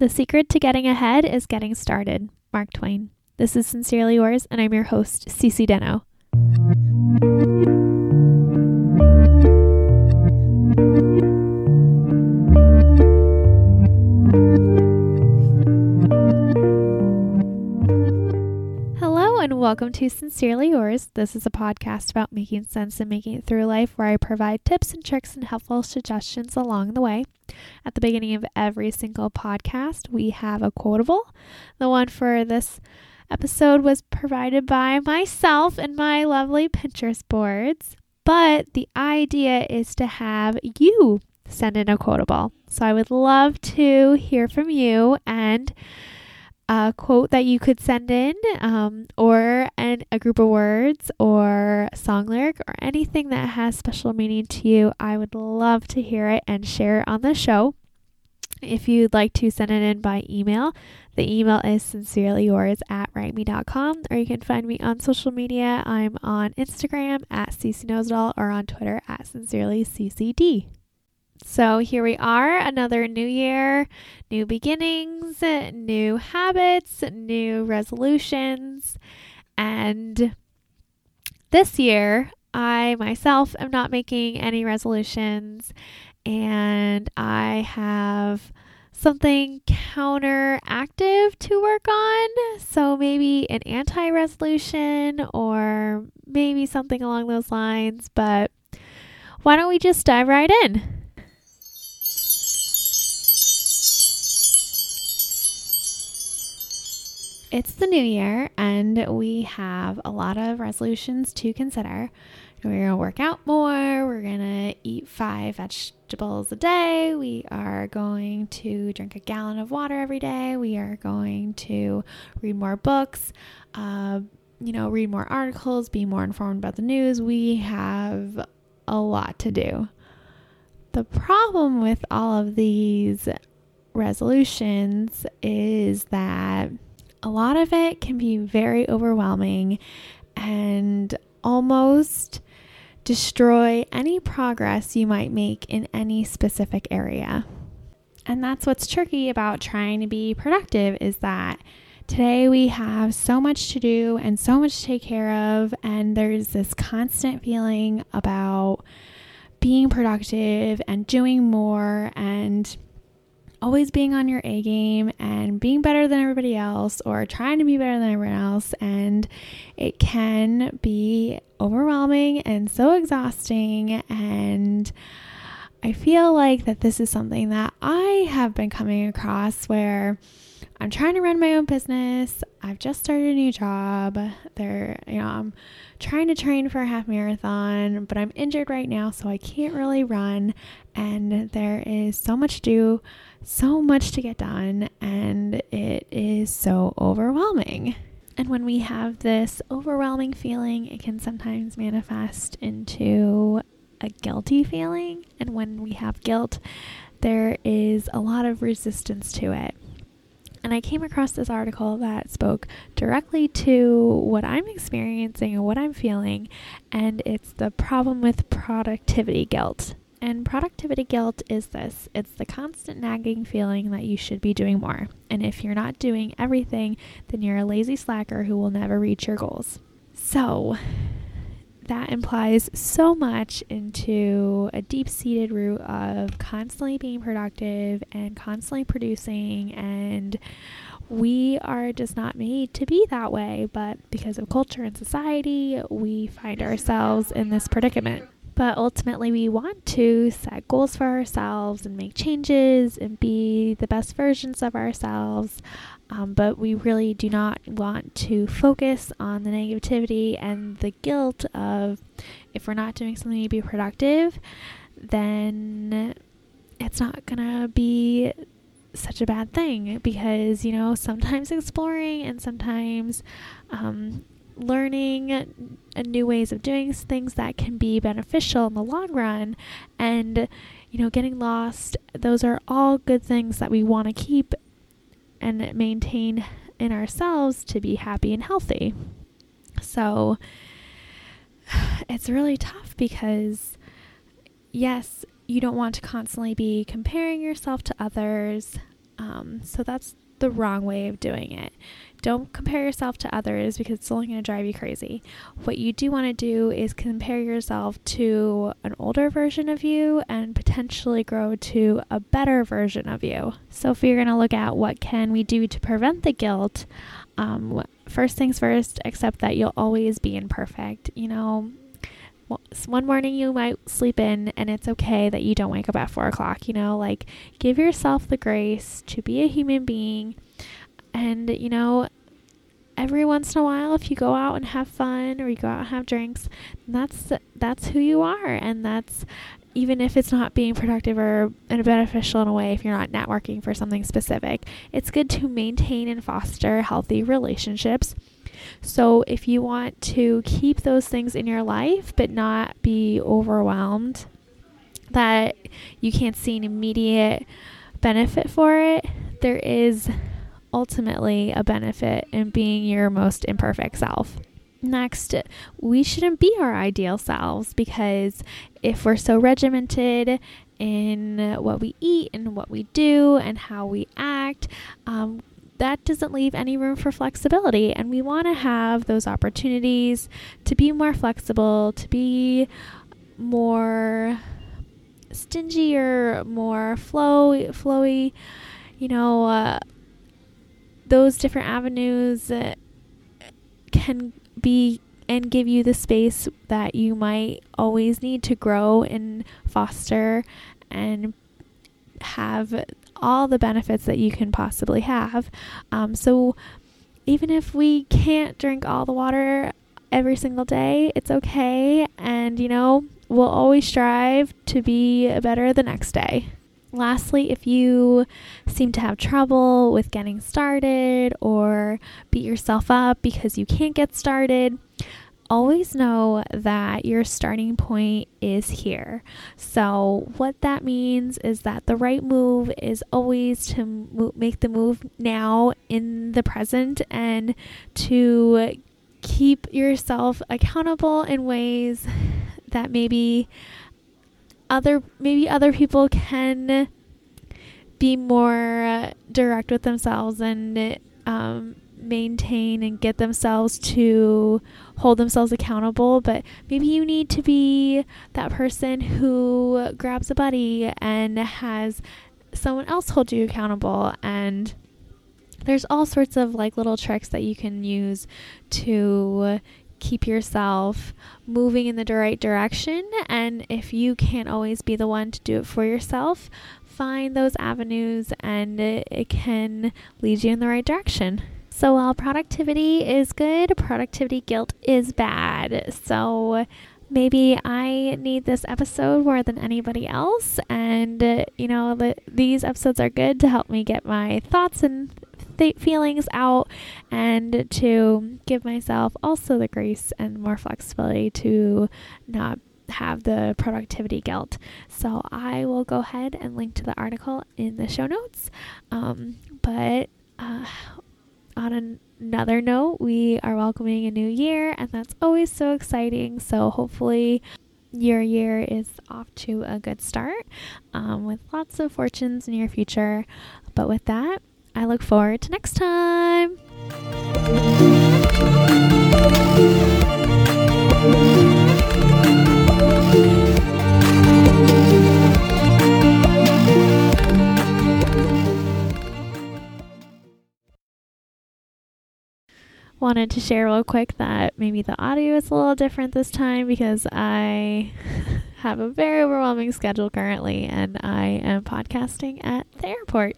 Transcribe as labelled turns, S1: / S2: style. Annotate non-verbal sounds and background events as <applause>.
S1: The secret to getting ahead is getting started. Mark Twain. This is Sincerely Yours, and I'm your host, Cece Deno. And welcome to Sincerely Yours. This is a podcast about making sense and making it through life where I provide tips and tricks and helpful suggestions along the way. At the beginning of every single podcast, we have a quotable. The one for this episode was provided by myself and my lovely Pinterest boards, but the idea is to have you send in a quotable. So I would love to hear from you and a quote that you could send in, um, or an, a group of words, or a song lyric, or anything that has special meaning to you. I would love to hear it and share it on the show. If you'd like to send it in by email, the email is sincerely yours at writeme.com, or you can find me on social media. I'm on Instagram at ccnosedall or on Twitter at sincerelyccd. So here we are, another new year, new beginnings, new habits, new resolutions. And this year, I myself am not making any resolutions and I have something counteractive to work on. So maybe an anti resolution or maybe something along those lines. But why don't we just dive right in? It's the new year, and we have a lot of resolutions to consider. We're going to work out more. We're going to eat five vegetables a day. We are going to drink a gallon of water every day. We are going to read more books, uh, you know, read more articles, be more informed about the news. We have a lot to do. The problem with all of these resolutions is that a lot of it can be very overwhelming and almost destroy any progress you might make in any specific area. And that's what's tricky about trying to be productive is that today we have so much to do and so much to take care of and there's this constant feeling about being productive and doing more and always being on your A game and being better than everybody else or trying to be better than everyone else. And it can be overwhelming and so exhausting. And I feel like that this is something that I have been coming across where I'm trying to run my own business. I've just started a new job. There, you know, I'm trying to train for a half marathon, but I'm injured right now, so I can't really run. And there is so much to do, so much to get done, and it is so overwhelming. And when we have this overwhelming feeling, it can sometimes manifest into a guilty feeling. And when we have guilt, there is a lot of resistance to it. And I came across this article that spoke directly to what I'm experiencing and what I'm feeling, and it's the problem with productivity guilt. And productivity guilt is this it's the constant nagging feeling that you should be doing more. And if you're not doing everything, then you're a lazy slacker who will never reach your goals. So, that implies so much into a deep seated root of constantly being productive and constantly producing. And we are just not made to be that way, but because of culture and society, we find ourselves in this predicament. But ultimately, we want to set goals for ourselves and make changes and be the best versions of ourselves. Um, but we really do not want to focus on the negativity and the guilt of if we're not doing something to be productive, then it's not going to be such a bad thing because, you know, sometimes exploring and sometimes um, learning new ways of doing things that can be beneficial in the long run and you know getting lost those are all good things that we want to keep and maintain in ourselves to be happy and healthy. So <sighs> it's really tough because yes you don't want to constantly be comparing yourself to others Um, so that's the wrong way of doing it. Don't compare yourself to others because it's only going to drive you crazy. What you do want to do is compare yourself to an older version of you and potentially grow to a better version of you. So if you're going to look at what can we do to prevent the guilt, um, first things first, accept that you'll always be imperfect. You know, one morning you might sleep in and it's okay that you don't wake up at four o'clock you know like give yourself the grace to be a human being. And you know every once in a while if you go out and have fun or you go out and have drinks that's that's who you are. And that's even if it's not being productive or beneficial in a way if you're not networking for something specific it's good to maintain and foster healthy relationships so, if you want to keep those things in your life but not be overwhelmed that you can't see an immediate benefit for it, there is ultimately a benefit in being your most imperfect self. Next, we shouldn't be our ideal selves because if we're so regimented in what we eat and what we do and how we act, um, that doesn't leave any room for flexibility. And we want to have those opportunities to be more flexible, to be more stingy or more flow, flowy, you know, uh, those different avenues can be and give you the space that you might always need to grow and foster and have all the benefits that you can possibly have. Um, so even if we can't drink all the water every single day, it's okay. And, you know, we'll always strive to be better the next day. Lastly, if you seem to have trouble with getting started or beat yourself up because you can't get started, always know that your starting point is here. So, what that means is that the right move is always to mo- make the move now in the present and to keep yourself accountable in ways that maybe other maybe other people can be more direct with themselves and um, maintain and get themselves to hold themselves accountable, but maybe you need to be that person who grabs a buddy and has someone else hold you accountable. And there's all sorts of like little tricks that you can use to keep yourself moving in the right direction. And if you can't always be the one to do it for yourself find those avenues and it, it can lead you in the right direction so while productivity is good, productivity guilt is bad. So maybe I need this episode more than anybody else. And, uh, you know, the, these episodes are good to help me get my thoughts and th- feelings out and to give myself also the grace and more flexibility to not have the productivity guilt. So I will go ahead and link to the article in the show notes. Um, but uh, on an- another note, we are welcoming a new year, and that's always so exciting. So, hopefully, your year is off to a good start um, with lots of fortunes in your future. But with that, I look forward to next time. Wanted to share real quick that maybe the audio is a little different this time because I <laughs> have a very overwhelming schedule currently and I am podcasting at the airport.